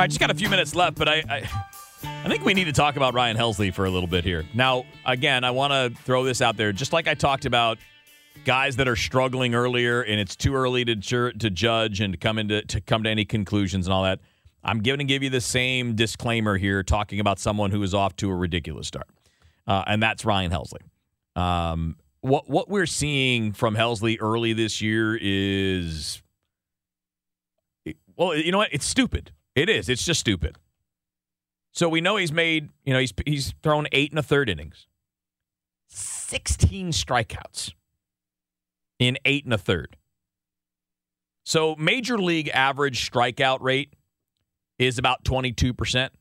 All right, just got a few minutes left, but I, I, I think we need to talk about Ryan Helsley for a little bit here. Now, again, I want to throw this out there, just like I talked about guys that are struggling earlier, and it's too early to ju- to judge and to come into to come to any conclusions and all that. I'm going to give you the same disclaimer here, talking about someone who is off to a ridiculous start, uh, and that's Ryan Helsley. Um, what what we're seeing from Helsley early this year is, well, you know what? It's stupid. It is. It's just stupid. So we know he's made, you know, he's he's thrown eight and a third innings, sixteen strikeouts in eight and a third. So major league average strikeout rate is about twenty two percent.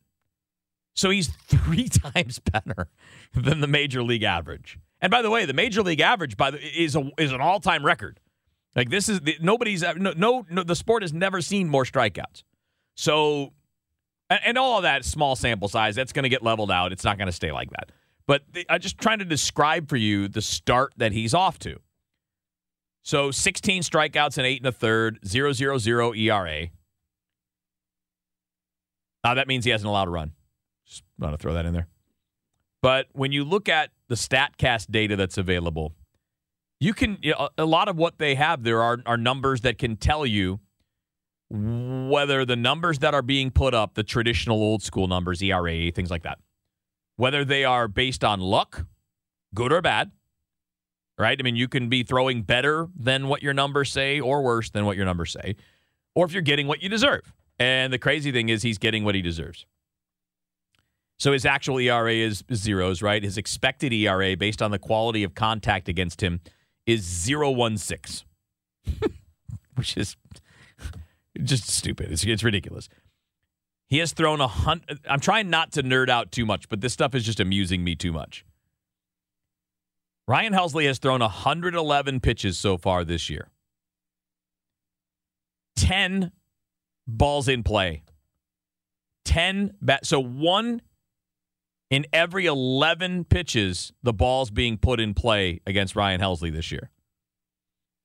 So he's three times better than the major league average. And by the way, the major league average by the is a is an all time record. Like this is nobody's uh, no, no no the sport has never seen more strikeouts. So, and, and all of that small sample size, that's going to get leveled out. It's not going to stay like that. But the, I'm just trying to describe for you the start that he's off to. So 16 strikeouts and eight and a third, 0 0 0 ERA. Now that means he hasn't allowed a run. Just want to throw that in there. But when you look at the StatCast data that's available, you can you know, a lot of what they have there are are numbers that can tell you whether the numbers that are being put up, the traditional old school numbers, ERA, things like that, whether they are based on luck, good or bad, right? I mean, you can be throwing better than what your numbers say or worse than what your numbers say, or if you're getting what you deserve. And the crazy thing is, he's getting what he deserves. So his actual ERA is zeros, right? His expected ERA, based on the quality of contact against him, is 016, which is just stupid. It's, it's ridiculous. He has thrown a hundred. I'm trying not to nerd out too much, but this stuff is just amusing me too much. Ryan Helsley has thrown 111 pitches so far this year. 10 balls in play. 10 bat so one in every 11 pitches the ball's being put in play against Ryan Helsley this year.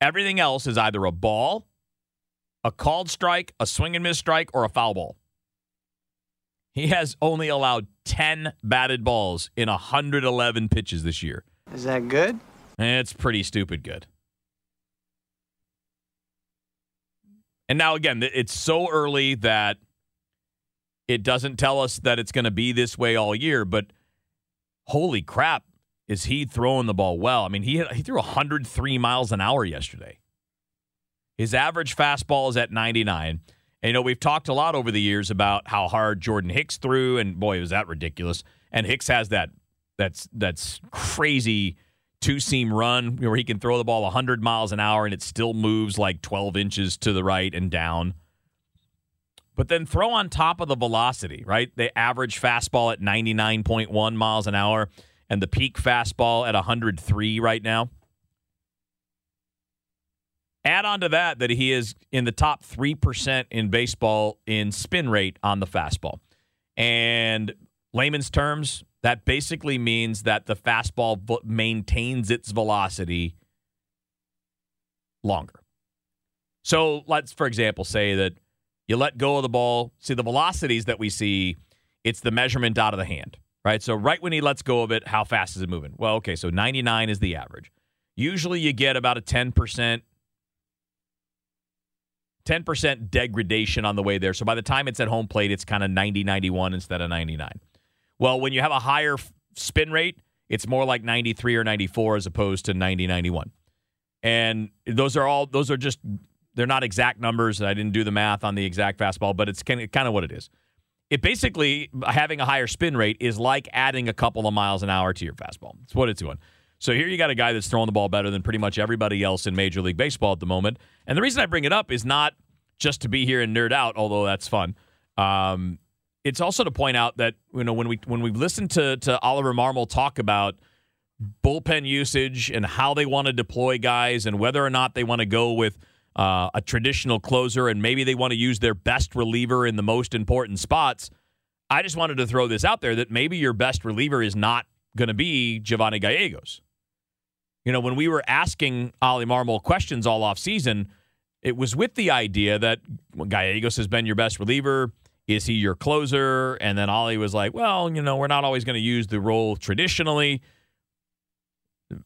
Everything else is either a ball a called strike, a swing and miss strike, or a foul ball. He has only allowed 10 batted balls in 111 pitches this year. Is that good? It's pretty stupid good. And now, again, it's so early that it doesn't tell us that it's going to be this way all year, but holy crap, is he throwing the ball well? I mean, he, he threw 103 miles an hour yesterday. His average fastball is at 99. And, you know, we've talked a lot over the years about how hard Jordan Hicks threw, and boy, was that ridiculous. And Hicks has that that's that's crazy two seam run where he can throw the ball 100 miles an hour and it still moves like 12 inches to the right and down. But then throw on top of the velocity, right? The average fastball at 99.1 miles an hour and the peak fastball at 103 right now. Add on to that that he is in the top 3% in baseball in spin rate on the fastball. And layman's terms, that basically means that the fastball maintains its velocity longer. So let's, for example, say that you let go of the ball. See, the velocities that we see, it's the measurement out of the hand, right? So right when he lets go of it, how fast is it moving? Well, okay, so 99 is the average. Usually you get about a 10% 10% degradation on the way there. So by the time it's at home plate, it's kind of 90, 91 instead of 99. Well, when you have a higher spin rate, it's more like 93 or 94 as opposed to 90, 91. And those are all, those are just, they're not exact numbers. And I didn't do the math on the exact fastball, but it's kind of, kind of what it is. It basically, having a higher spin rate is like adding a couple of miles an hour to your fastball. That's what it's doing. So here you got a guy that's throwing the ball better than pretty much everybody else in Major League Baseball at the moment. And the reason I bring it up is not just to be here and nerd out, although that's fun. Um, it's also to point out that you know when we when we listen to to Oliver Marmol talk about bullpen usage and how they want to deploy guys and whether or not they want to go with uh, a traditional closer and maybe they want to use their best reliever in the most important spots. I just wanted to throw this out there that maybe your best reliever is not going to be Giovanni Gallegos. You know, when we were asking Ollie Marmol questions all off season, it was with the idea that Gallegos has been your best reliever. Is he your closer? And then Ollie was like, well, you know, we're not always going to use the role traditionally.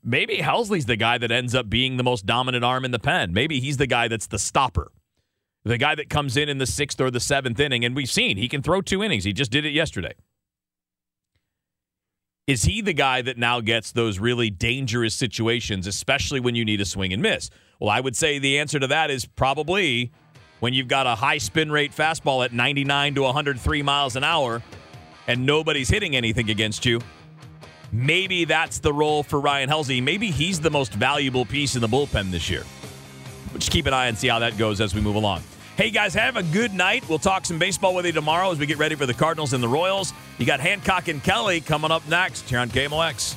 Maybe Helsley's the guy that ends up being the most dominant arm in the pen. Maybe he's the guy that's the stopper, the guy that comes in in the sixth or the seventh inning. And we've seen he can throw two innings. He just did it yesterday. Is he the guy that now gets those really dangerous situations, especially when you need a swing and miss? Well, I would say the answer to that is probably when you've got a high spin rate fastball at 99 to 103 miles an hour and nobody's hitting anything against you. Maybe that's the role for Ryan Helsley. Maybe he's the most valuable piece in the bullpen this year. But just keep an eye and see how that goes as we move along. Hey guys, have a good night. We'll talk some baseball with you tomorrow as we get ready for the Cardinals and the Royals. You got Hancock and Kelly coming up next here on KMOX.